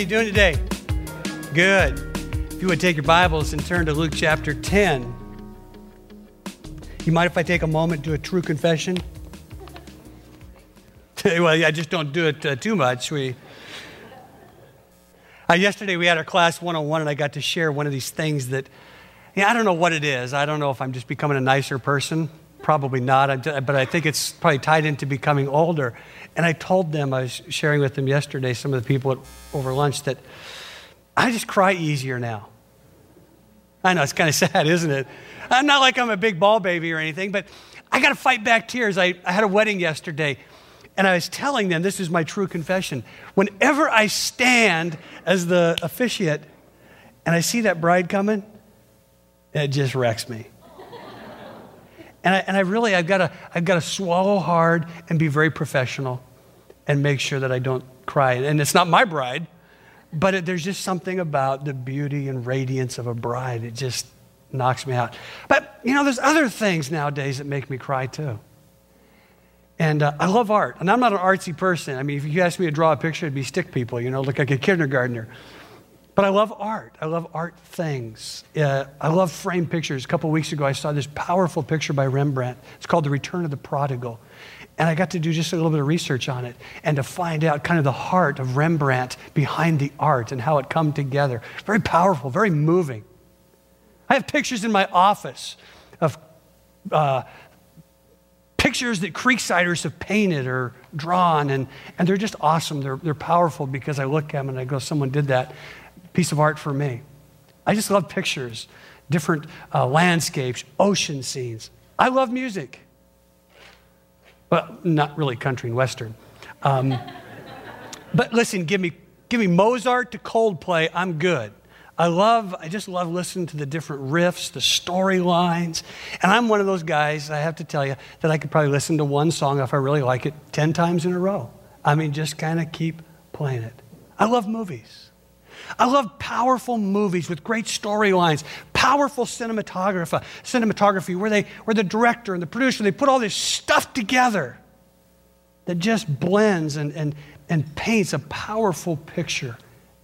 You doing today? Good. If you would take your Bibles and turn to Luke chapter 10. You mind if I take a moment to do a true confession? well, I just don't do it uh, too much. We uh, yesterday we had our class 101 and I got to share one of these things that yeah, I don't know what it is. I don't know if I'm just becoming a nicer person. Probably not, but I think it's probably tied into becoming older. And I told them, I was sharing with them yesterday, some of the people at, over lunch, that I just cry easier now. I know, it's kind of sad, isn't it? I'm not like I'm a big ball baby or anything, but I got to fight back tears. I, I had a wedding yesterday, and I was telling them this is my true confession. Whenever I stand as the officiate and I see that bride coming, it just wrecks me. And I, and I really, I've got, to, I've got to swallow hard and be very professional and make sure that I don't cry. And it's not my bride, but it, there's just something about the beauty and radiance of a bride. It just knocks me out. But, you know, there's other things nowadays that make me cry too. And uh, I love art. And I'm not an artsy person. I mean, if you ask me to draw a picture, it'd be stick people, you know, look like a kindergartner. But I love art. I love art things. Uh, I love framed pictures. A couple weeks ago, I saw this powerful picture by Rembrandt. It's called The Return of the Prodigal. And I got to do just a little bit of research on it and to find out kind of the heart of Rembrandt behind the art and how it come together. Very powerful, very moving. I have pictures in my office of uh, pictures that Creeksiders have painted or drawn, and, and they're just awesome. They're, they're powerful because I look at them and I go, someone did that piece of art for me. I just love pictures, different uh, landscapes, ocean scenes. I love music. Well, not really country and western. Um, but listen, give me, give me Mozart to Coldplay, I'm good. I love, I just love listening to the different riffs, the storylines. And I'm one of those guys, I have to tell you, that I could probably listen to one song if I really like it 10 times in a row. I mean, just kind of keep playing it. I love movies. I love powerful movies with great storylines, powerful cinematography, cinematography where, they, where the director and the producer, they put all this stuff together that just blends and, and, and paints a powerful picture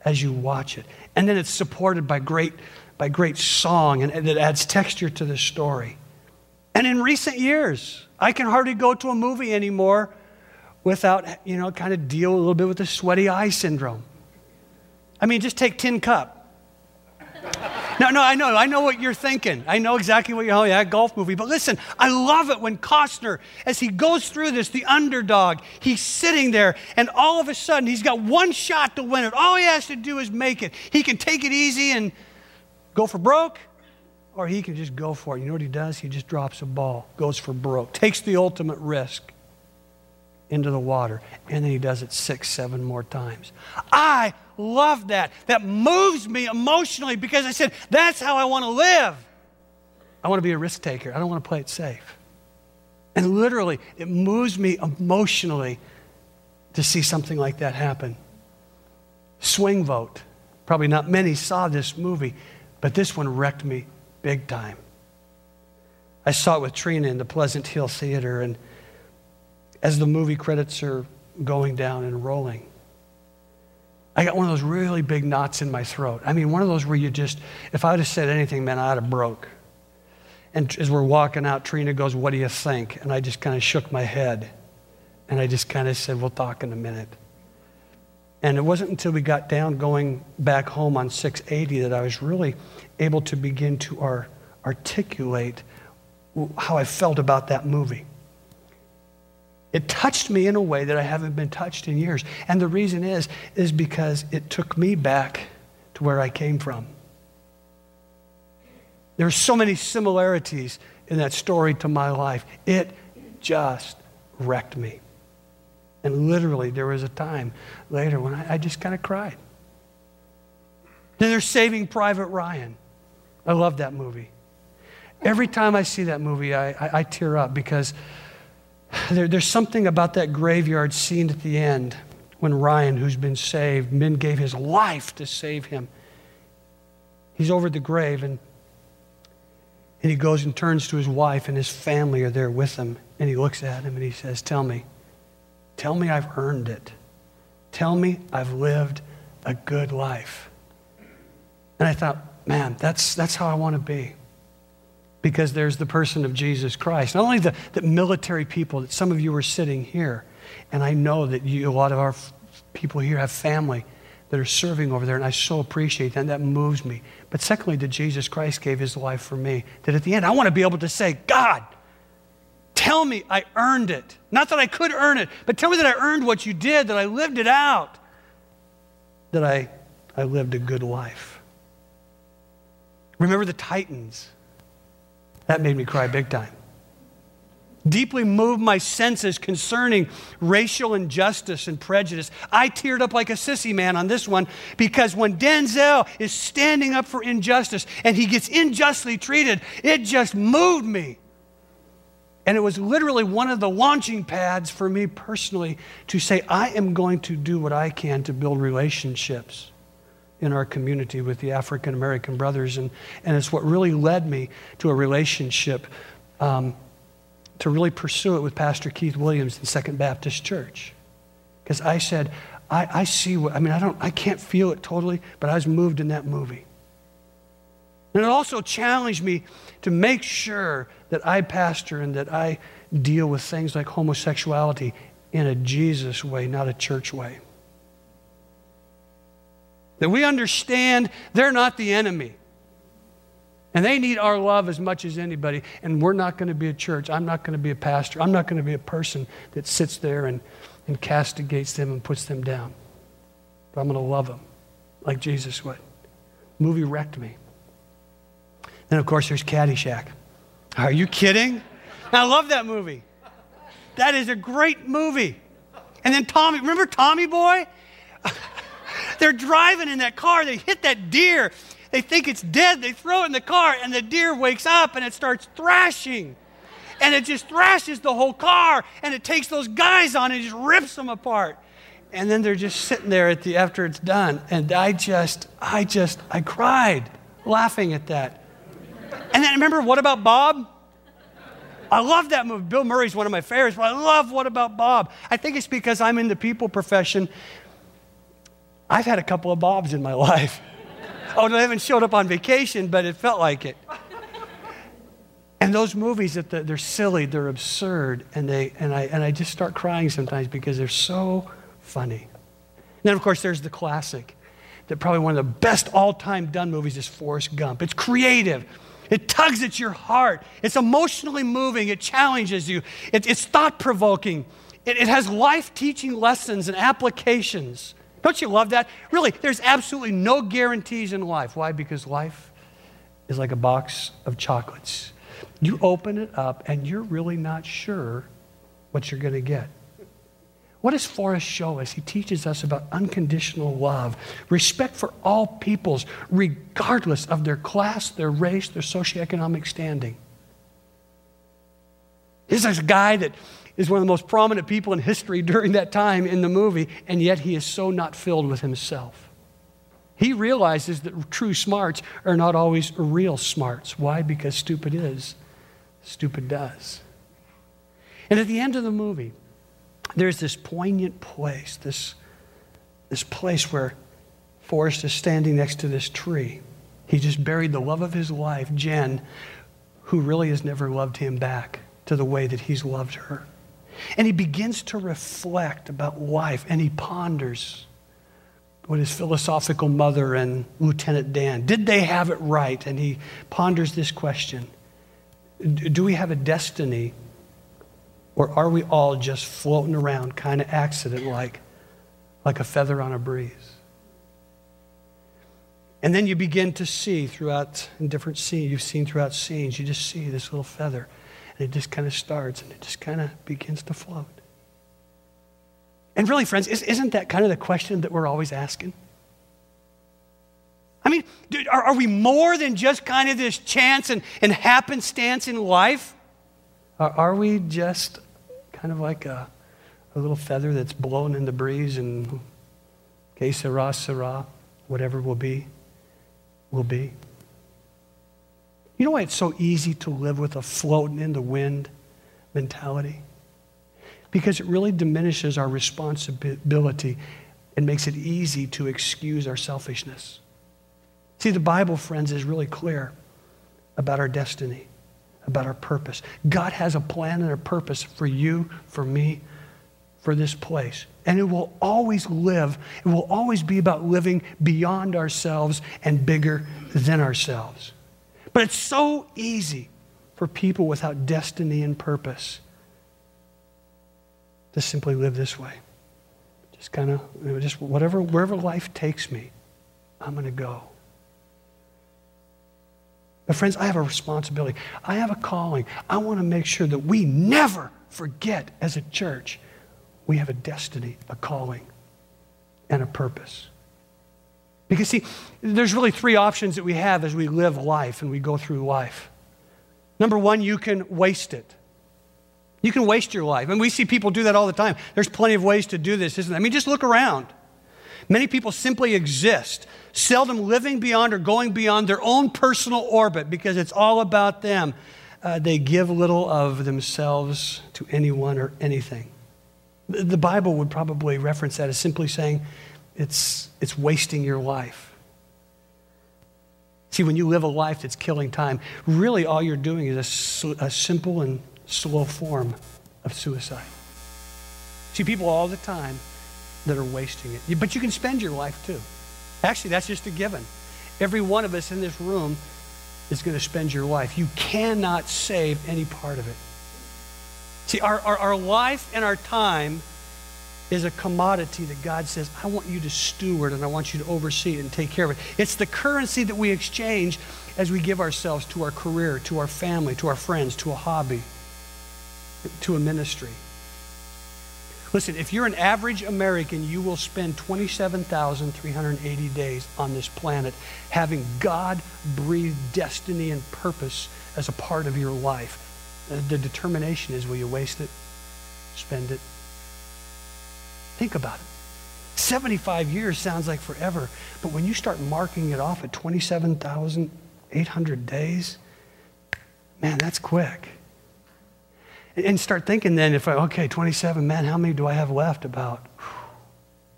as you watch it. And then it's supported by great, by great song and, and it adds texture to the story. And in recent years, I can hardly go to a movie anymore without, you know, kind of deal a little bit with the sweaty eye syndrome. I mean, just take Tin Cup. No, no, I know. I know what you're thinking. I know exactly what you're, oh, yeah, golf movie. But listen, I love it when Costner, as he goes through this, the underdog, he's sitting there, and all of a sudden, he's got one shot to win it. All he has to do is make it. He can take it easy and go for broke, or he can just go for it. You know what he does? He just drops a ball, goes for broke, takes the ultimate risk into the water, and then he does it six, seven more times. I love that. That moves me emotionally because I said, that's how I want to live. I want to be a risk taker. I don't want to play it safe. And literally, it moves me emotionally to see something like that happen. Swing vote. Probably not many saw this movie, but this one wrecked me big time. I saw it with Trina in the Pleasant Hill Theater, and as the movie credits are going down and rolling, I got one of those really big knots in my throat. I mean, one of those where you just, if I would have said anything, man, I'd have broke. And as we're walking out, Trina goes, What do you think? And I just kind of shook my head. And I just kind of said, We'll talk in a minute. And it wasn't until we got down going back home on 680 that I was really able to begin to ar- articulate how I felt about that movie. It touched me in a way that I haven't been touched in years. And the reason is, is because it took me back to where I came from. There are so many similarities in that story to my life. It just wrecked me. And literally, there was a time later when I, I just kind of cried. Then there's Saving Private Ryan. I love that movie. Every time I see that movie, I, I, I tear up because there, there's something about that graveyard scene at the end when Ryan, who's been saved, men gave his life to save him. He's over the grave and, and he goes and turns to his wife, and his family are there with him. And he looks at him and he says, Tell me, tell me I've earned it. Tell me I've lived a good life. And I thought, man, that's, that's how I want to be. Because there's the person of Jesus Christ. Not only the, the military people, that some of you are sitting here, and I know that you, a lot of our f- people here have family that are serving over there, and I so appreciate that, and that moves me. But secondly, that Jesus Christ gave his life for me. That at the end, I want to be able to say, God, tell me I earned it. Not that I could earn it, but tell me that I earned what you did, that I lived it out, that I, I lived a good life. Remember the Titans? That made me cry big time deeply moved my senses concerning racial injustice and prejudice. I teared up like a sissy man on this one because when Denzel is standing up for injustice and he gets unjustly treated, it just moved me. And it was literally one of the launching pads for me personally to say, I am going to do what I can to build relationships in our community with the African American brothers. And, and it's what really led me to a relationship um, to really pursue it with Pastor Keith Williams in Second Baptist Church. Because I said, I, I see what, I mean, I, don't, I can't feel it totally, but I was moved in that movie. And it also challenged me to make sure that I pastor and that I deal with things like homosexuality in a Jesus way, not a church way. That we understand they're not the enemy. And they need our love as much as anybody. And we're not going to be a church. I'm not going to be a pastor. I'm not going to be a person that sits there and, and castigates them and puts them down. But I'm going to love them like Jesus would. Movie wrecked me. Then, of course, there's Caddyshack. Are you kidding? I love that movie. That is a great movie. And then Tommy, remember Tommy Boy? They're driving in that car, they hit that deer, they think it's dead. They throw it in the car, and the deer wakes up and it starts thrashing. And it just thrashes the whole car, and it takes those guys on and just rips them apart. And then they're just sitting there at the, after it's done. And I just, I just, I cried laughing at that. And then remember, what about Bob? I love that movie. Bill Murray's one of my favorites, but I love What About Bob? I think it's because I'm in the people profession. I've had a couple of Bobs in my life. oh, they haven't showed up on vacation, but it felt like it. And those movies, that they're silly, they're absurd, and, they, and, I, and I just start crying sometimes because they're so funny. And then, of course, there's the classic that probably one of the best all time done movies is Forrest Gump. It's creative, it tugs at your heart, it's emotionally moving, it challenges you, it, it's thought provoking, it, it has life teaching lessons and applications. Don't you love that? Really, there's absolutely no guarantees in life. Why? Because life is like a box of chocolates. You open it up and you're really not sure what you're going to get. What does Forrest show us? He teaches us about unconditional love, respect for all peoples, regardless of their class, their race, their socioeconomic standing. This is a guy that is one of the most prominent people in history during that time in the movie, and yet he is so not filled with himself. He realizes that true smarts are not always real smarts. Why? Because stupid is, stupid does. And at the end of the movie, there's this poignant place, this, this place where Forrest is standing next to this tree. He just buried the love of his life, Jen, who really has never loved him back to the way that he's loved her. And he begins to reflect about life and he ponders what his philosophical mother and Lieutenant Dan did they have it right? And he ponders this question Do we have a destiny or are we all just floating around kind of accident like, like a feather on a breeze? And then you begin to see throughout in different scenes, you've seen throughout scenes, you just see this little feather and it just kind of starts and it just kind of begins to float. And really, friends, isn't that kind of the question that we're always asking? I mean, are, are we more than just kind of this chance and, and happenstance in life? Are, are we just kind of like a, a little feather that's blown in the breeze and que sera, sera, whatever will be, will be? You know why it's so easy to live with a floating in the wind mentality? Because it really diminishes our responsibility and makes it easy to excuse our selfishness. See, the Bible, friends, is really clear about our destiny, about our purpose. God has a plan and a purpose for you, for me, for this place. And it will always live, it will always be about living beyond ourselves and bigger than ourselves. But it's so easy for people without destiny and purpose to simply live this way. Just kind of, you know, just whatever, wherever life takes me, I'm going to go. But, friends, I have a responsibility. I have a calling. I want to make sure that we never forget as a church we have a destiny, a calling, and a purpose. Because, see, there's really three options that we have as we live life and we go through life. Number one, you can waste it. You can waste your life. And we see people do that all the time. There's plenty of ways to do this, isn't there? I mean, just look around. Many people simply exist, seldom living beyond or going beyond their own personal orbit because it's all about them. Uh, they give little of themselves to anyone or anything. The Bible would probably reference that as simply saying it's, it's wasting your life. See, when you live a life that's killing time, really all you're doing is a, a simple and slow form of suicide. See people all the time that are wasting it. But you can spend your life too. Actually, that's just a given. Every one of us in this room is going to spend your life. You cannot save any part of it. See, our, our, our life and our time is a commodity that God says, I want you to steward and I want you to oversee it and take care of it. It's the currency that we exchange as we give ourselves to our career, to our family, to our friends, to a hobby to a ministry. Listen, if you're an average American, you will spend 27,380 days on this planet having God breathed destiny and purpose as a part of your life. The determination is will you waste it? Spend it? Think about it. 75 years sounds like forever, but when you start marking it off at 27,800 days, man, that's quick. And start thinking then, if I, okay, 27, man, how many do I have left? About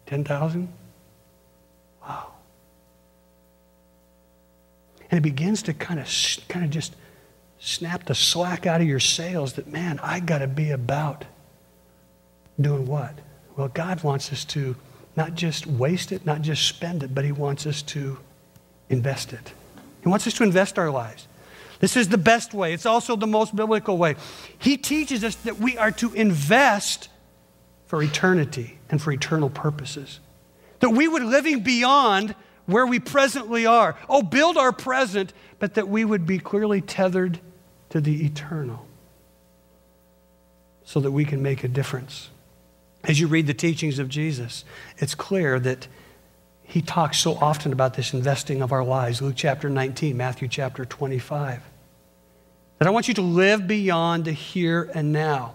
10,000? Wow. And it begins to kind of, kind of just snap the slack out of your sails that, man, I got to be about doing what? Well, God wants us to not just waste it, not just spend it, but He wants us to invest it. He wants us to invest our lives. This is the best way. It's also the most biblical way. He teaches us that we are to invest for eternity and for eternal purposes. That we would living beyond where we presently are. Oh, build our present, but that we would be clearly tethered to the eternal so that we can make a difference. As you read the teachings of Jesus, it's clear that he talks so often about this investing of our lives. Luke chapter 19, Matthew chapter 25. That I want you to live beyond the here and now.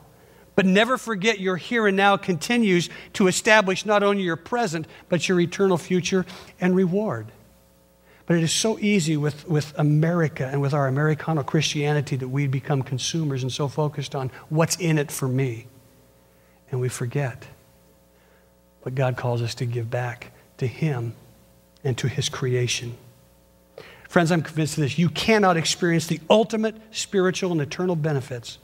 But never forget your here and now continues to establish not only your present, but your eternal future and reward. But it is so easy with, with America and with our Americano Christianity that we become consumers and so focused on what's in it for me. And we forget what God calls us to give back to Him and to His creation. Friends, I'm convinced of this. You cannot experience the ultimate spiritual and eternal benefits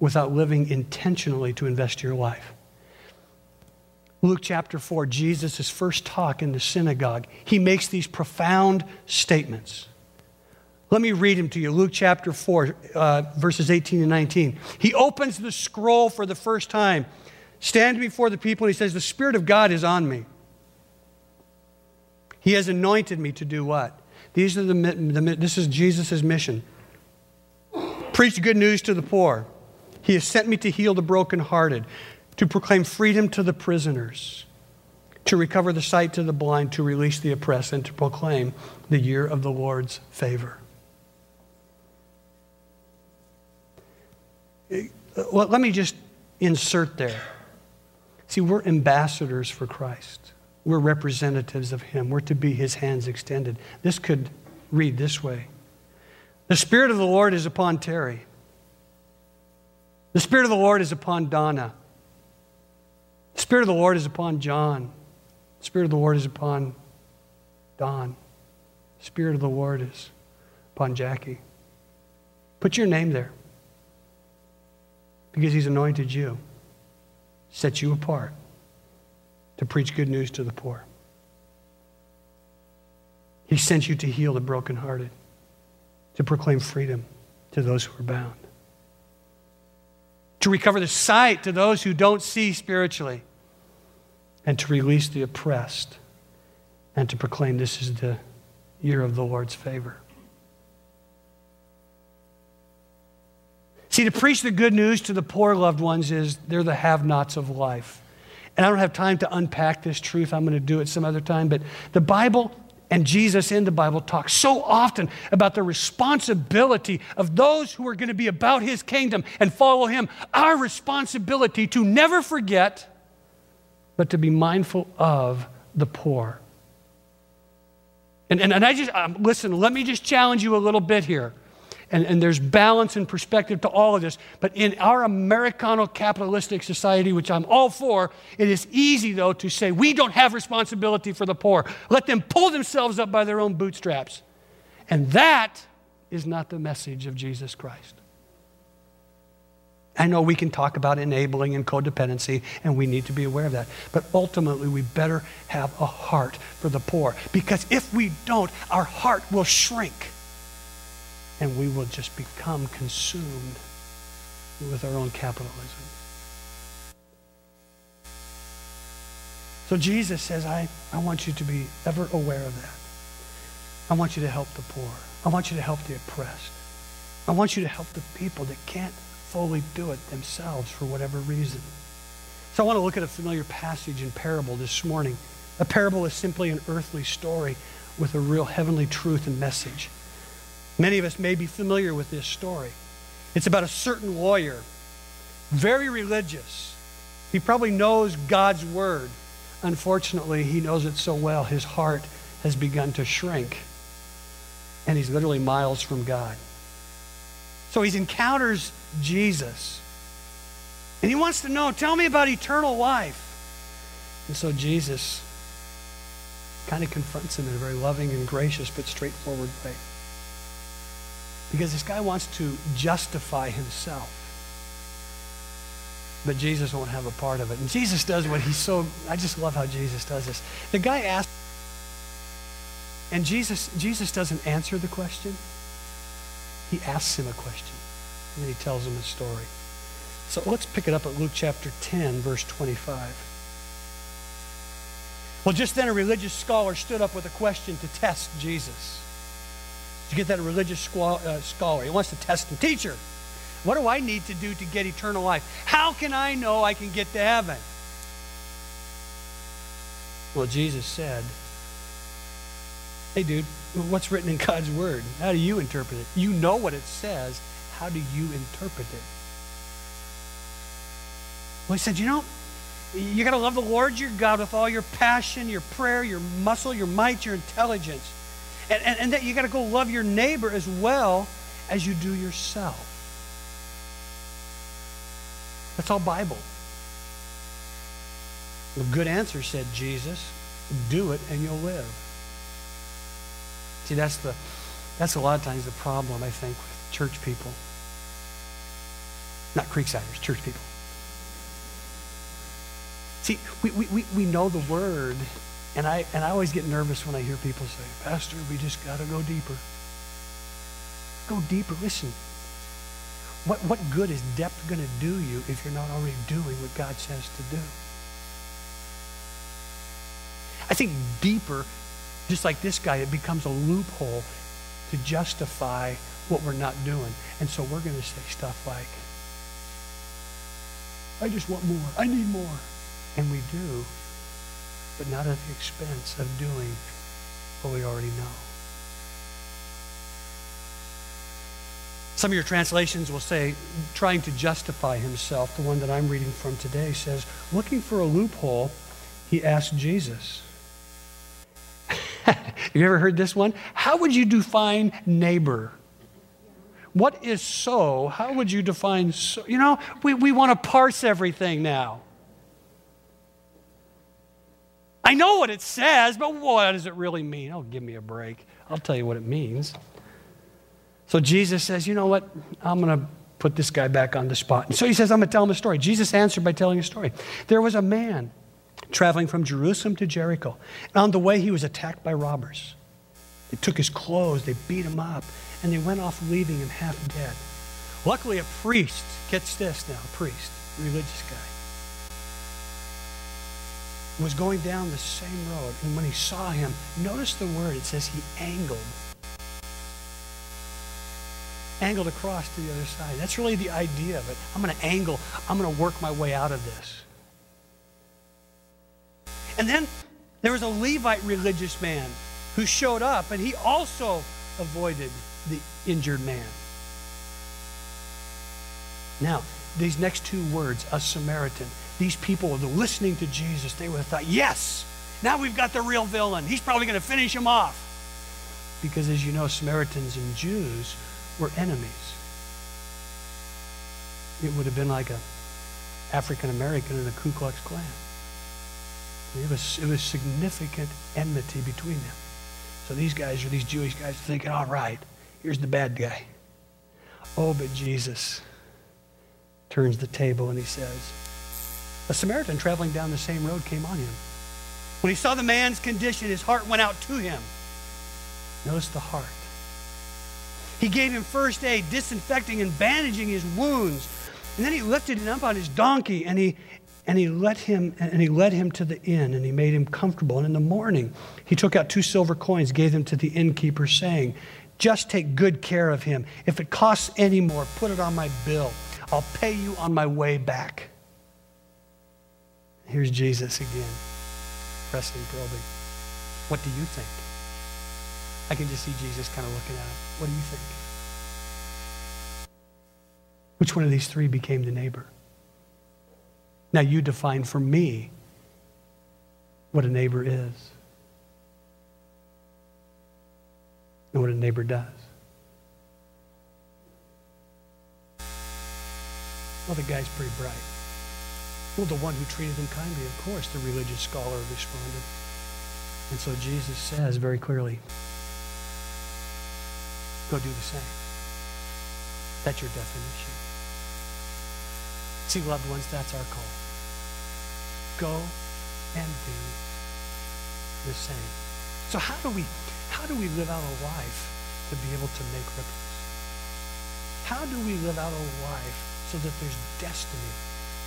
without living intentionally to invest your life. Luke chapter 4, Jesus' first talk in the synagogue, he makes these profound statements. Let me read them to you. Luke chapter 4, uh, verses 18 and 19. He opens the scroll for the first time, stands before the people, and he says, The Spirit of God is on me he has anointed me to do what? These are the, the this is Jesus' mission. Preach good news to the poor. He has sent me to heal the brokenhearted, to proclaim freedom to the prisoners, to recover the sight to the blind, to release the oppressed, and to proclaim the year of the Lord's favor. Well, let me just insert there. See, we're ambassadors for Christ. We're representatives of Him. We're to be His hands extended. This could read this way The Spirit of the Lord is upon Terry. The Spirit of the Lord is upon Donna. The Spirit of the Lord is upon John. The Spirit of the Lord is upon Don. The Spirit of the Lord is upon Jackie. Put your name there because He's anointed you, set you apart to preach good news to the poor. He sent you to heal the brokenhearted, to proclaim freedom to those who are bound, to recover the sight to those who don't see spiritually, and to release the oppressed, and to proclaim this is the year of the Lord's favor. See, to preach the good news to the poor loved ones is they're the have nots of life. And I don't have time to unpack this truth. I'm going to do it some other time. But the Bible and Jesus in the Bible talk so often about the responsibility of those who are going to be about his kingdom and follow him. Our responsibility to never forget, but to be mindful of the poor. And, and, and I just, um, listen, let me just challenge you a little bit here and, and there's balance and perspective to all of this. But in our Americano capitalistic society, which I'm all for, it is easy, though, to say we don't have responsibility for the poor. Let them pull themselves up by their own bootstraps. And that is not the message of Jesus Christ. I know we can talk about enabling and codependency, and we need to be aware of that. But ultimately, we better have a heart for the poor. Because if we don't, our heart will shrink and we will just become consumed with our own capitalism. So Jesus says, I, I want you to be ever aware of that. I want you to help the poor. I want you to help the oppressed. I want you to help the people that can't fully do it themselves for whatever reason. So I want to look at a familiar passage in parable this morning. A parable is simply an earthly story with a real heavenly truth and message. Many of us may be familiar with this story. It's about a certain lawyer, very religious. He probably knows God's word. Unfortunately, he knows it so well, his heart has begun to shrink. And he's literally miles from God. So he encounters Jesus. And he wants to know, tell me about eternal life. And so Jesus kind of confronts him in a very loving and gracious but straightforward way. Because this guy wants to justify himself. But Jesus won't have a part of it. And Jesus does what he's so, I just love how Jesus does this. The guy asks, and Jesus, Jesus doesn't answer the question. He asks him a question. And then he tells him a story. So let's pick it up at Luke chapter 10, verse 25. Well, just then a religious scholar stood up with a question to test Jesus to get that religious uh, scholar. He wants to test the Teacher, what do I need to do to get eternal life? How can I know I can get to heaven? Well, Jesus said, Hey, dude, what's written in God's word? How do you interpret it? You know what it says. How do you interpret it? Well, he said, You know, you got to love the Lord your God with all your passion, your prayer, your muscle, your might, your intelligence. And, and, and that you got to go love your neighbor as well as you do yourself. That's all Bible. The good answer, said Jesus, do it and you'll live. See, that's the that's a lot of times the problem, I think, with church people. Not Creeksiders, church people. See, we, we, we know the word and I, and I always get nervous when I hear people say, Pastor, we just got to go deeper. Go deeper. Listen, what, what good is depth going to do you if you're not already doing what God says to do? I think deeper, just like this guy, it becomes a loophole to justify what we're not doing. And so we're going to say stuff like, I just want more. I need more. And we do but not at the expense of doing what we already know. Some of your translations will say, trying to justify himself. The one that I'm reading from today says, looking for a loophole, he asked Jesus. Have you ever heard this one? How would you define neighbor? What is so? How would you define so? You know, we, we want to parse everything now. I know what it says, but what does it really mean? Oh, give me a break. I'll tell you what it means. So Jesus says, You know what? I'm going to put this guy back on the spot. And so he says, I'm going to tell him a story. Jesus answered by telling a story. There was a man traveling from Jerusalem to Jericho. And on the way, he was attacked by robbers. They took his clothes, they beat him up, and they went off, leaving him half dead. Luckily, a priest, gets this now, a priest, religious guy, was going down the same road. And when he saw him, notice the word, it says he angled. Angled across to the other side. That's really the idea of it. I'm going to angle, I'm going to work my way out of this. And then there was a Levite religious man who showed up, and he also avoided the injured man. Now, these next two words, a Samaritan, these people were listening to Jesus, they would have thought, yes, now we've got the real villain. He's probably going to finish him off. Because as you know, Samaritans and Jews were enemies. It would have been like a African American and a Ku Klux Klan. It was, it was significant enmity between them. So these guys are these Jewish guys thinking, all right, here's the bad guy. Oh, but Jesus turns the table and he says, A Samaritan traveling down the same road came on him. When he saw the man's condition, his heart went out to him. Notice the heart. He gave him first aid, disinfecting and bandaging his wounds. And then he lifted him up on his donkey and he, and he let him and he led him to the inn and he made him comfortable and in the morning he took out two silver coins gave them to the innkeeper saying just take good care of him if it costs any more put it on my bill i'll pay you on my way back here's jesus again. Pressing probing what do you think? I can just see jesus kind of looking at him. What do you think? Which one of these three became the neighbor? Now, you define for me what a neighbor is and what a neighbor does. Well, the guy's pretty bright. Well, the one who treated them kindly, of course, the religious scholar responded. And so Jesus says very clearly, go do the same. That's your definition. See, loved ones, that's our call go and do the same. So how do we how do we live out a life to be able to make ripples? How do we live out a life so that there's destiny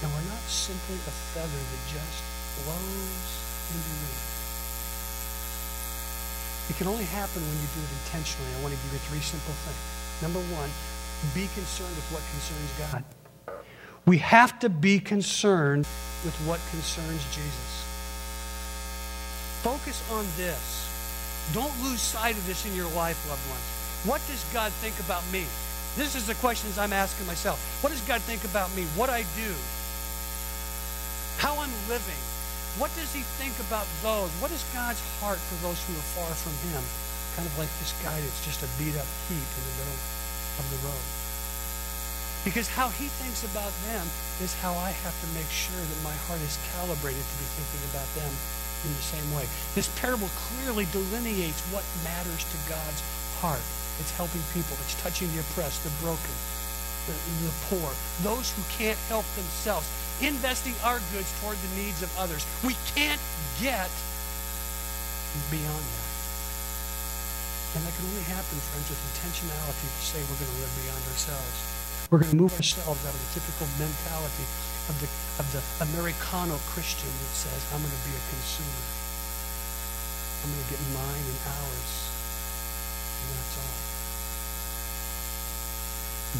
and we're not simply a feather that just blows into the wind? It can only happen when you do it intentionally. I want to give you three simple things. Number one, be concerned with what concerns God. We have to be concerned with what concerns Jesus. Focus on this. Don't lose sight of this in your life, loved ones. What does God think about me? This is the questions I'm asking myself. What does God think about me? What I do? How I'm living? What does he think about those? What is God's heart for those who are far from him? Kind of like this guy that's just a beat up heap in the middle of the road. Because how he thinks about them is how I have to make sure that my heart is calibrated to be thinking about them in the same way. This parable clearly delineates what matters to God's heart. It's helping people. It's touching the oppressed, the broken, the, the poor, those who can't help themselves, investing our goods toward the needs of others. We can't get beyond that. And that can only happen, friends, with intentionality to say we're going to live beyond ourselves. We're going to move ourselves out of the typical mentality of the, of the Americano Christian that says, I'm going to be a consumer. I'm going to get mine and ours. And that's all.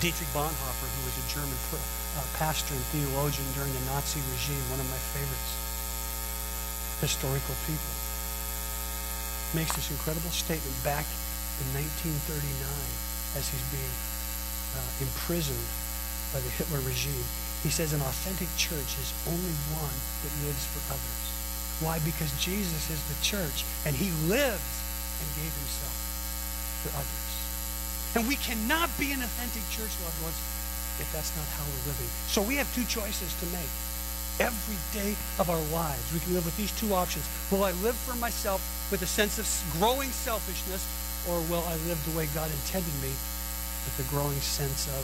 Dietrich Bonhoeffer, who was a German uh, pastor and theologian during the Nazi regime, one of my favorites, historical people, makes this incredible statement back in 1939 as he's being uh, imprisoned by the Hitler regime. He says an authentic church is only one that lives for others. Why? Because Jesus is the church, and he lives and gave himself for others. And we cannot be an authentic church, loved ones, if that's not how we're living. So we have two choices to make. every day of our lives. We can live with these two options. Will I live for myself with a sense of growing selfishness, or will I live the way God intended me with a growing sense of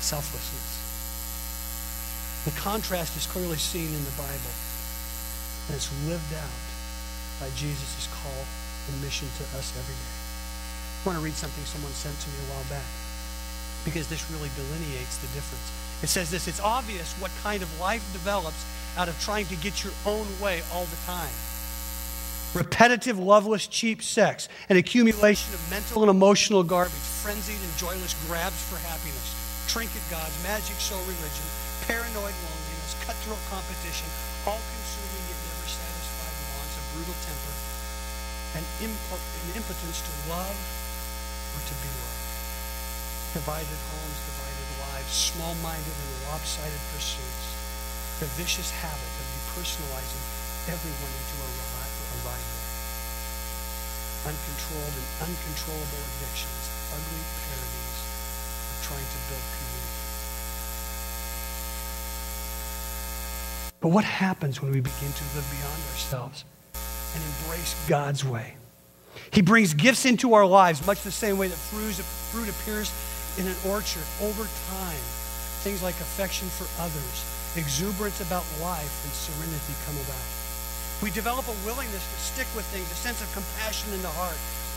selflessness? The contrast is clearly seen in the Bible, and it's lived out by Jesus' call and mission to us every day. I want to read something someone sent to me a while back because this really delineates the difference. It says this It's obvious what kind of life develops out of trying to get your own way all the time. Repetitive, loveless, cheap sex, an accumulation of mental and emotional garbage, frenzied and joyless grabs for happiness, trinket gods, magic show religion, paranoid loneliness, cutthroat competition, all consuming yet never satisfied wants, a brutal temper, and, an impotence to love or to be loved. Divided homes, divided lives, small minded and lopsided pursuits, the vicious habit of depersonalizing everyone into a rival. Uncontrolled and uncontrollable addictions, ugly parodies of trying to build community. But what happens when we begin to live beyond ourselves and embrace God's way? He brings gifts into our lives, much the same way that fruit appears in an orchard over time. Things like affection for others, exuberance about life, and serenity come about. We develop a willingness to stick with things, a sense of compassion in the heart,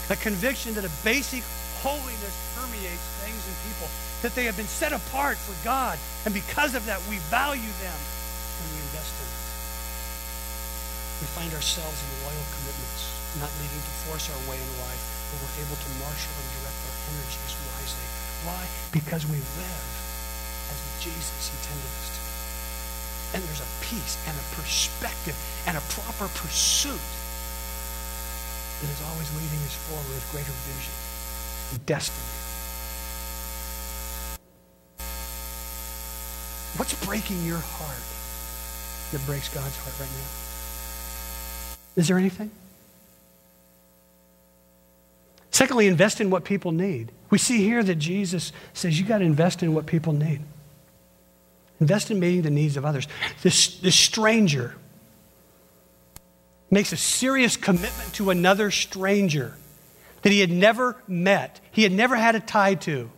a conviction that a basic holiness permeates things and people, that they have been set apart for God, and because of that, we value them and we invest in them. We find ourselves in loyal commitments, not needing to force our way in life, but we're able to marshal and direct our energies wisely. Why? Because we live as Jesus intended us to. And there's a peace and a perspective and a proper pursuit that is always leading us forward with greater vision and destiny. What's breaking your heart that breaks God's heart right now? Is there anything? Secondly, invest in what people need. We see here that Jesus says you got to invest in what people need. Invest in meeting the needs of others. This, this stranger makes a serious commitment to another stranger that he had never met, he had never had a tie to,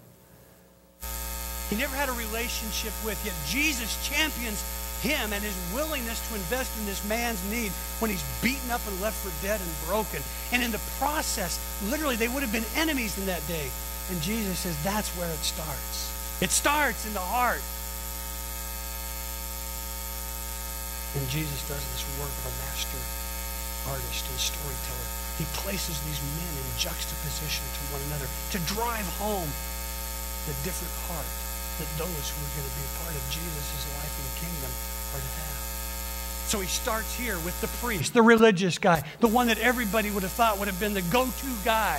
he never had a relationship with. Yet Jesus champions him and his willingness to invest in this man's need when he's beaten up and left for dead and broken. And in the process, literally, they would have been enemies in that day. And Jesus says that's where it starts. It starts in the heart. And Jesus does this work of a master artist and storyteller. He places these men in juxtaposition to one another to drive home the different heart that those who are going to be a part of Jesus' life and kingdom are have. So he starts here with the priest, the religious guy, the one that everybody would have thought would have been the go-to guy.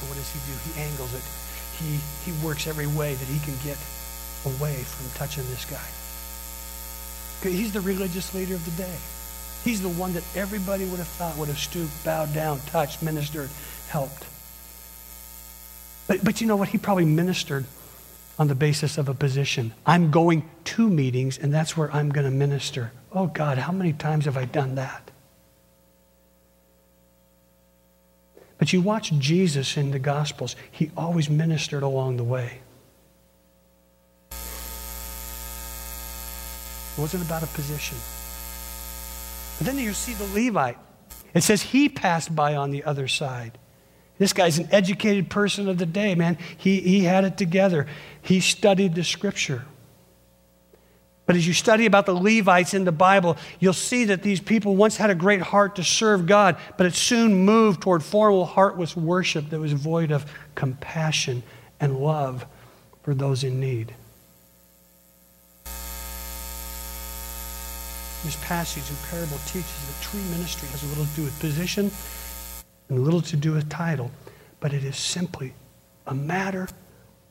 And what does he do? He angles it. He, he works every way that he can get away from touching this guy. He's the religious leader of the day. He's the one that everybody would have thought would have stooped, bowed down, touched, ministered, helped. But, but you know what? He probably ministered on the basis of a position. I'm going to meetings, and that's where I'm going to minister. Oh, God, how many times have I done that? But you watch Jesus in the Gospels, he always ministered along the way. It wasn't about a position. But then you see the Levite. It says he passed by on the other side. This guy's an educated person of the day, man. He, he had it together. He studied the scripture. But as you study about the Levites in the Bible, you'll see that these people once had a great heart to serve God, but it soon moved toward formal, heartless worship that was void of compassion and love for those in need. This passage and parable teaches that true ministry has little to do with position and little to do with title, but it is simply a matter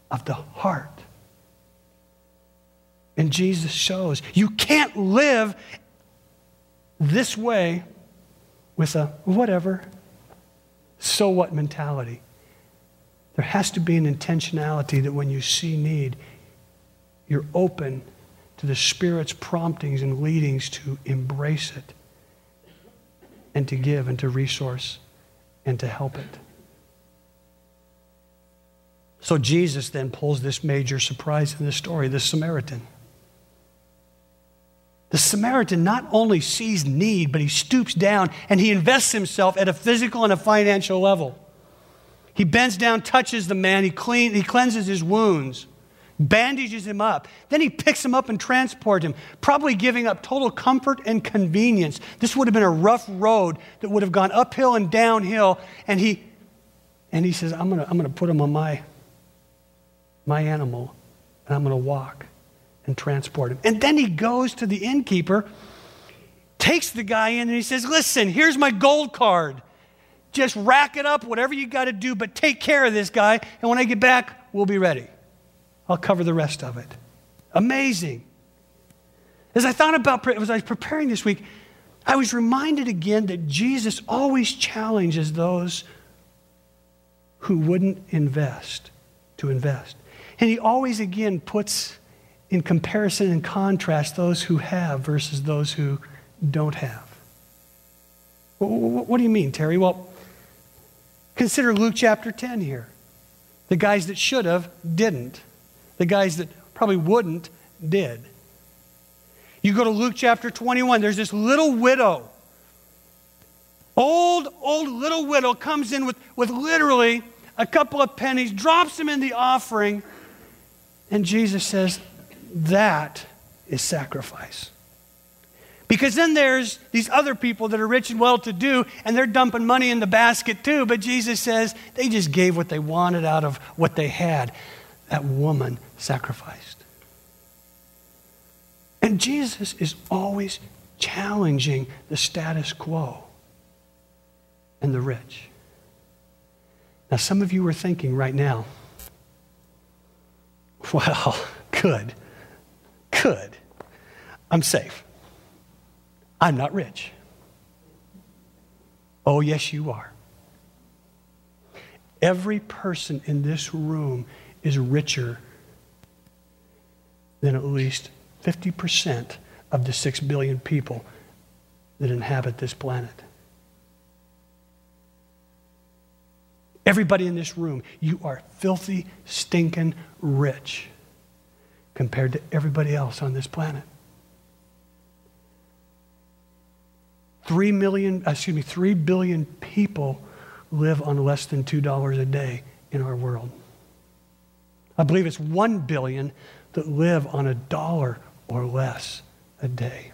of the heart. And Jesus shows you can't live this way with a whatever, so what mentality. There has to be an intentionality that when you see need, you're open to the Spirit's promptings and leadings to embrace it and to give and to resource and to help it. So Jesus then pulls this major surprise in the story the Samaritan. The Samaritan not only sees need, but he stoops down and he invests himself at a physical and a financial level. He bends down, touches the man, he, clean, he cleanses his wounds, bandages him up. Then he picks him up and transports him, probably giving up total comfort and convenience. This would have been a rough road that would have gone uphill and downhill. And he, and he says, I'm going to I'm going to put him on my, my animal, and I'm going to walk and transport him. And then he goes to the innkeeper, takes the guy in, and he says, Listen, here's my gold card. Just rack it up, whatever you got to do, but take care of this guy. And when I get back, we'll be ready. I'll cover the rest of it. Amazing. As I thought about, as I was preparing this week, I was reminded again that Jesus always challenges those who wouldn't invest to invest. And he always again puts in comparison and contrast those who have versus those who don't have. What do you mean, Terry? Well, Consider Luke chapter 10 here. The guys that should have didn't. The guys that probably wouldn't did. You go to Luke chapter 21, there's this little widow. Old, old little widow comes in with, with literally a couple of pennies, drops them in the offering, and Jesus says, That is sacrifice. Because then there's these other people that are rich and well to do, and they're dumping money in the basket too. But Jesus says they just gave what they wanted out of what they had. That woman sacrificed. And Jesus is always challenging the status quo and the rich. Now, some of you are thinking right now, well, good, good, I'm safe. I'm not rich. Oh, yes, you are. Every person in this room is richer than at least 50% of the 6 billion people that inhabit this planet. Everybody in this room, you are filthy, stinking rich compared to everybody else on this planet. Three million, uh, excuse me, three billion people live on less than $2 a day in our world. I believe it's one billion that live on a dollar or less a day.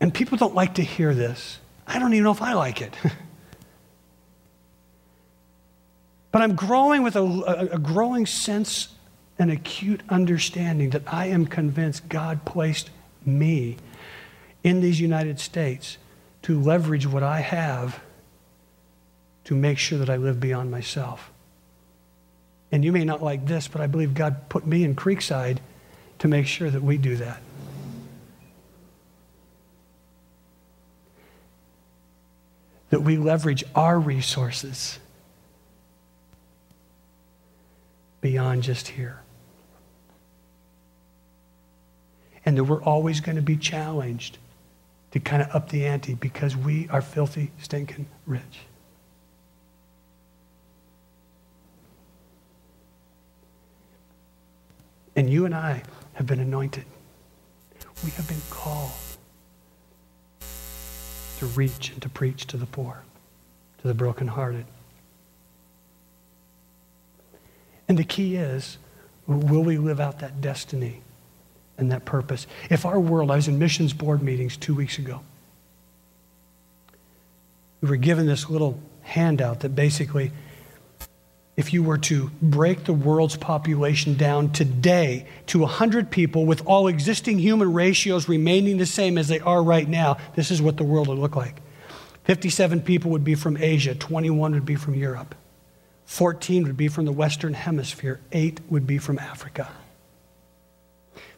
And people don't like to hear this. I don't even know if I like it. but I'm growing with a, a, growing sense an acute understanding that I am convinced God placed me in these United States to leverage what I have to make sure that I live beyond myself. And you may not like this, but I believe God put me in Creekside to make sure that we do that. That we leverage our resources beyond just here. and that we're always going to be challenged to kind of up the ante because we are filthy, stinking rich. And you and I have been anointed. We have been called to reach and to preach to the poor, to the brokenhearted. And the key is will we live out that destiny? And that purpose. If our world, I was in missions board meetings two weeks ago. We were given this little handout that basically, if you were to break the world's population down today to 100 people with all existing human ratios remaining the same as they are right now, this is what the world would look like. 57 people would be from Asia, 21 would be from Europe, 14 would be from the Western Hemisphere, 8 would be from Africa.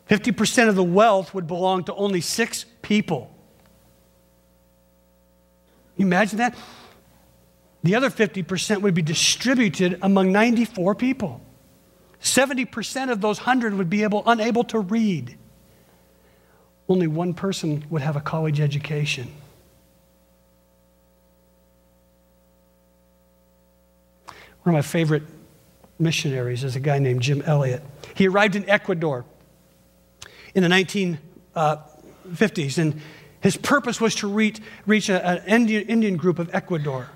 50% of the wealth would belong to only six people. You imagine that? The other 50% would be distributed among 94 people. 70% of those 100 would be able, unable to read. Only one person would have a college education. One of my favorite missionaries is a guy named Jim Elliot. He arrived in Ecuador in the 1950s, uh, and his purpose was to reach, reach an Indian, Indian group of Ecuador.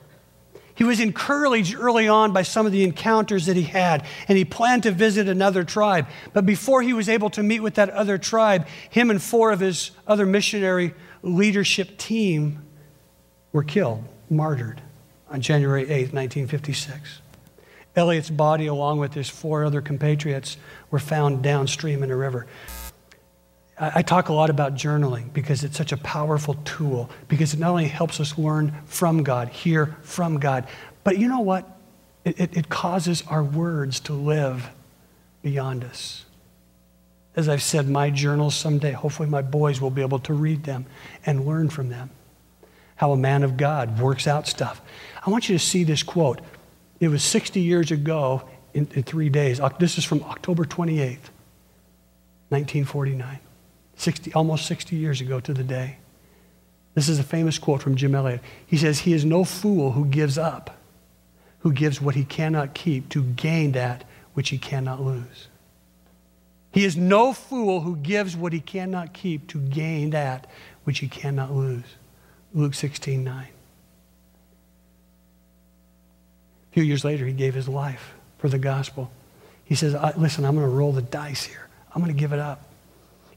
He was encouraged early on by some of the encounters that he had, and he planned to visit another tribe. But before he was able to meet with that other tribe, him and four of his other missionary leadership team were killed, martyred on January 8, 1956. Elliot's body, along with his four other compatriots, were found downstream in a river. I talk a lot about journaling because it's such a powerful tool, because it not only helps us learn from God, hear from God, but you know what? It, it, it causes our words to live beyond us. As I've said, my journals someday, hopefully my boys will be able to read them and learn from them. How a man of God works out stuff. I want you to see this quote. It was 60 years ago in, in three days. This is from October 28th, 1949. 60, almost 60 years ago to the day. This is a famous quote from Jim Elliot. He says, He is no fool who gives up, who gives what he cannot keep to gain that which he cannot lose. He is no fool who gives what he cannot keep to gain that which he cannot lose. Luke 16 9. A few years later, he gave his life for the gospel. He says, Listen, I'm going to roll the dice here. I'm going to give it up.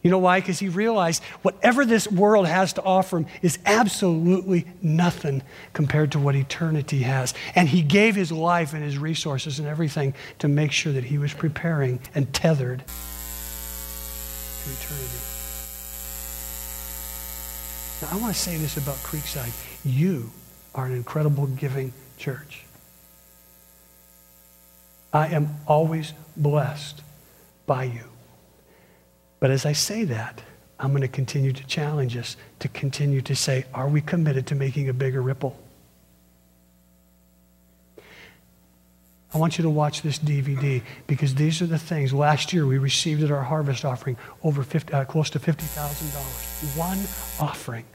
You know why? Because he realized whatever this world has to offer him is absolutely nothing compared to what eternity has. And he gave his life and his resources and everything to make sure that he was preparing and tethered to eternity. Now, I want to say this about Creekside. You are an incredible giving church. I am always blessed by you. But as I say that, I'm going to continue to challenge us to continue to say, are we committed to making a bigger ripple? I want you to watch this DVD because these are the things. Last year we received at our harvest offering over 50, uh, close to $50,000. One offering.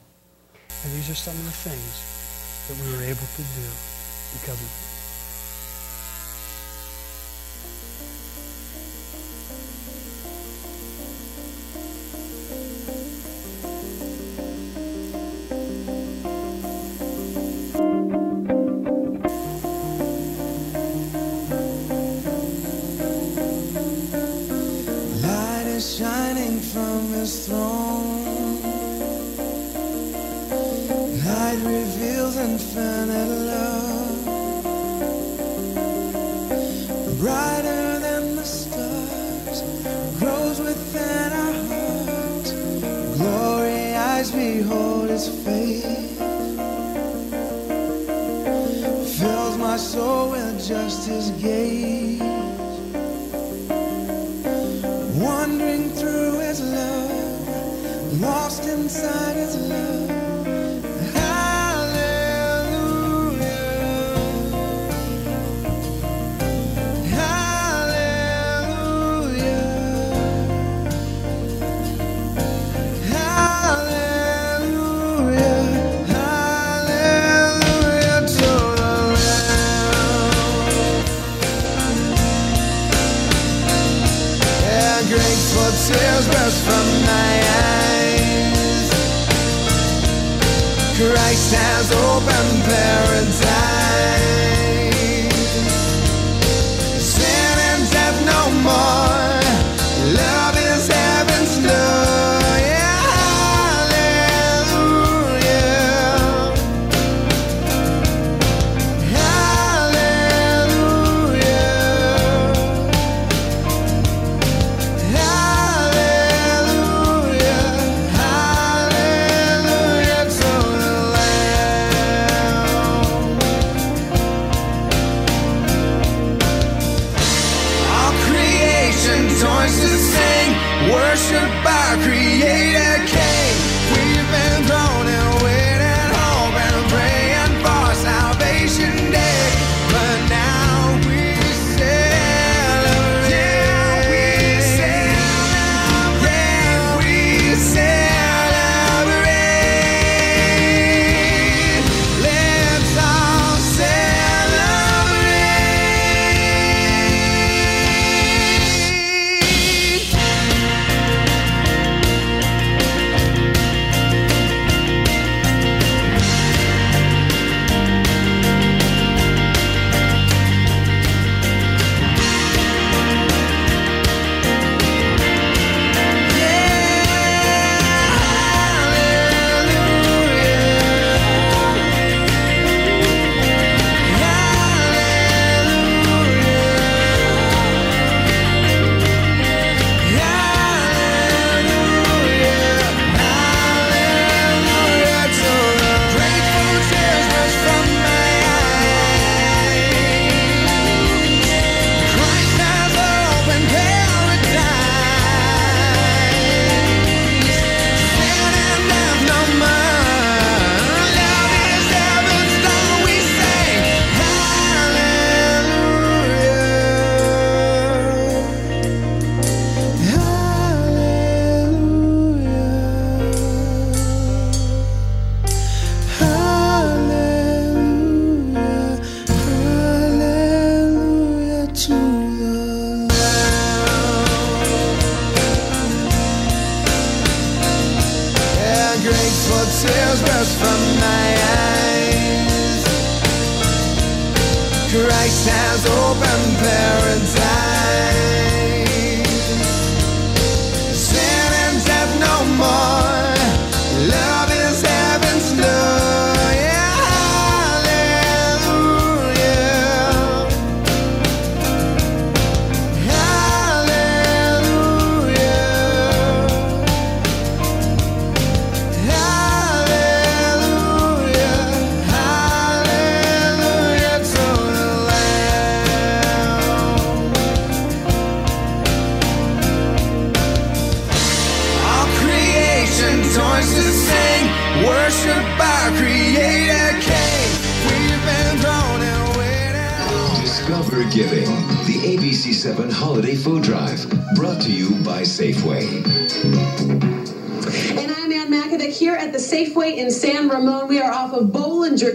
And these are some of the things that we were able to do because of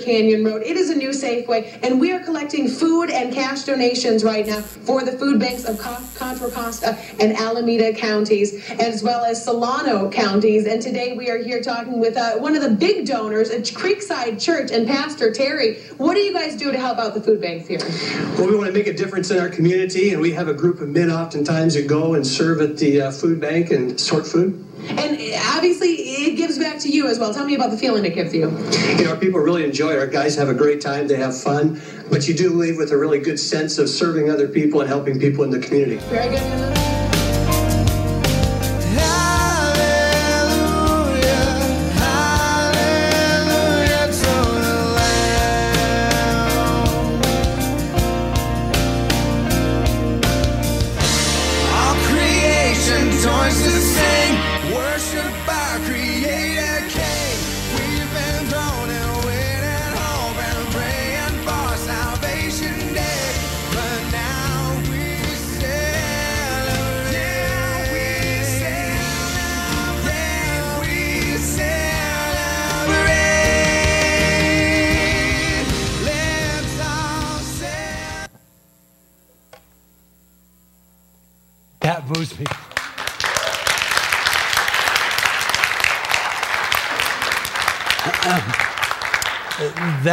Canyon Road. It is a new Safeway, and we are collecting food and cash donations right now for the food banks of Contra Costa and Alameda counties, as well as Solano counties. And today we are here talking with uh, one of the big donors, a Creekside Church, and Pastor Terry. What do you guys do to help out the food banks here? Well, we want to make a difference in our community, and we have a group of men oftentimes that go and serve at the uh, food bank and sort food. And obviously, it gives back to you as well. Tell me about the feeling it gives you. You know, our people really enjoy it. Our guys have a great time, they have fun, but you do leave with a really good sense of serving other people and helping people in the community.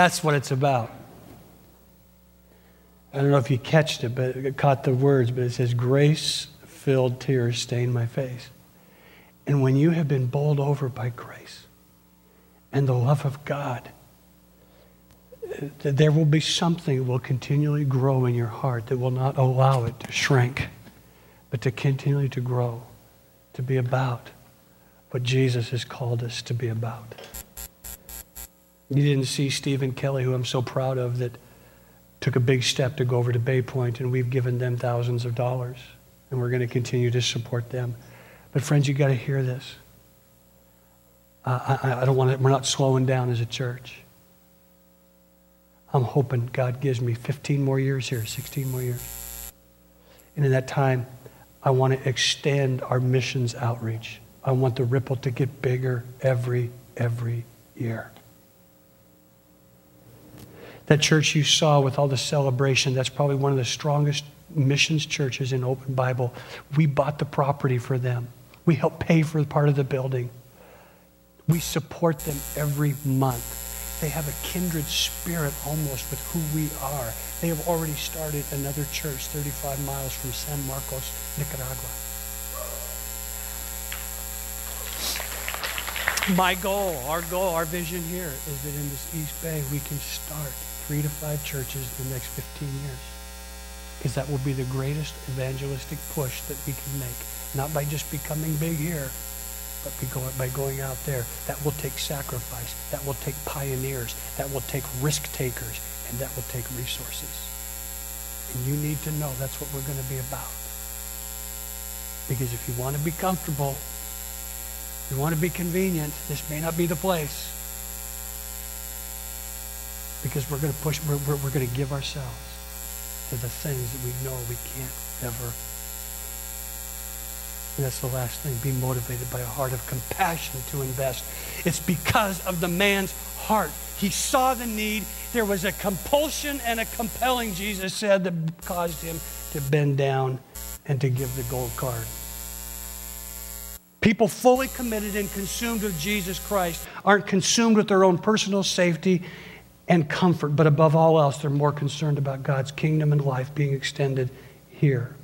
That's what it's about. I don't know if you catched it, but it caught the words, but it says, Grace filled tears stain my face. And when you have been bowled over by grace and the love of God, there will be something that will continually grow in your heart that will not allow it to shrink, but to continually to grow, to be about what Jesus has called us to be about. You didn't see Stephen Kelly, who I'm so proud of, that took a big step to go over to Bay Point, and we've given them thousands of dollars, and we're going to continue to support them. But friends, you got to hear this. I, I don't want to, we're not slowing down as a church. I'm hoping God gives me 15 more years here, 16 more years. And in that time, I want to extend our missions outreach. I want the ripple to get bigger every, every year. That church you saw with all the celebration, that's probably one of the strongest missions churches in Open Bible. We bought the property for them. We helped pay for part of the building. We support them every month. They have a kindred spirit almost with who we are. They have already started another church 35 miles from San Marcos, Nicaragua. My goal, our goal, our vision here is that in this East Bay we can start three to five churches in the next 15 years. Because that will be the greatest evangelistic push that we can make. Not by just becoming big here, but by going out there. That will take sacrifice. That will take pioneers. That will take risk takers. And that will take resources. And you need to know that's what we're going to be about. Because if you want to be comfortable, you want to be convenient, this may not be the place. Because we're going to push, we're, we're, we're going to give ourselves to the things that we know we can't ever. And that's the last thing. Be motivated by a heart of compassion to invest. It's because of the man's heart. He saw the need. There was a compulsion and a compelling, Jesus said, that caused him to bend down and to give the gold card. People fully committed and consumed with Jesus Christ aren't consumed with their own personal safety and comfort, but above all else, they're more concerned about God's kingdom and life being extended here.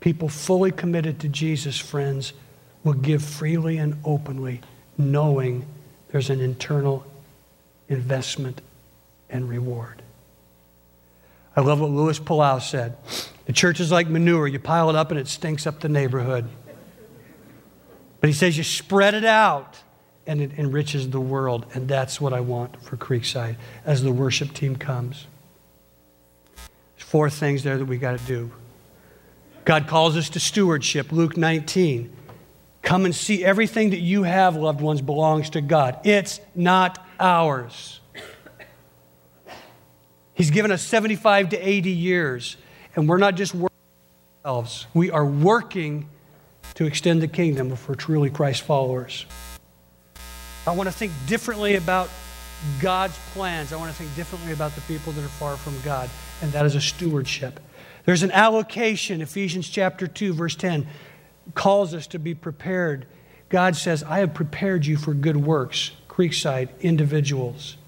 People fully committed to Jesus, friends, will give freely and openly, knowing there's an internal investment and reward. I love what Luis Palau said. The church is like manure. You pile it up and it stinks up the neighborhood. But he says you spread it out and it enriches the world. And that's what I want for Creekside as the worship team comes. There's four things there that we got to do. God calls us to stewardship, Luke 19. Come and see everything that you have, loved ones, belongs to God. It's not ours. He's given us 75 to 80 years, and we're not just working ourselves, we are working to extend the kingdom if we're truly Christ followers. I want to think differently about God's plans. I want to think differently about the people that are far from God, and that is a stewardship. There's an allocation, Ephesians chapter 2, verse 10 calls us to be prepared. God says, I have prepared you for good works, Creekside, individuals.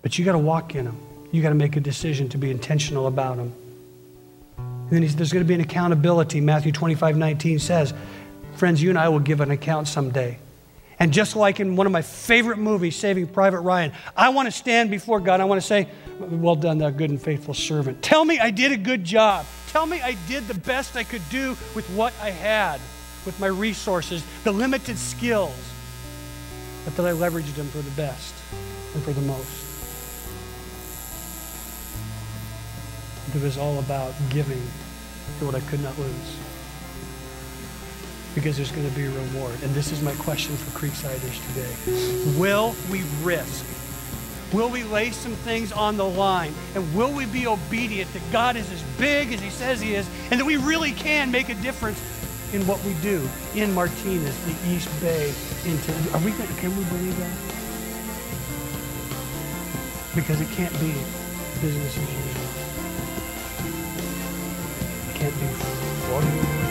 But you got to walk in them. You got to make a decision to be intentional about them. And then there's going to be an accountability. Matthew 25, 19 says, Friends, you and I will give an account someday. And just like in one of my favorite movies, Saving Private Ryan, I want to stand before God. I want to say, Well done, thou good and faithful servant. Tell me I did a good job. Tell me I did the best I could do with what I had, with my resources, the limited skills, but that I leveraged them for the best and for the most. It was all about giving to what I could not lose. Because there's going to be a reward. And this is my question for Creeksiders today. Will we risk? Will we lay some things on the line? And will we be obedient that God is as big as He says He is and that we really can make a difference in what we do in Martinez, the East Bay, into. Are we can we believe that? Because it can't be business as usual. It can't be 40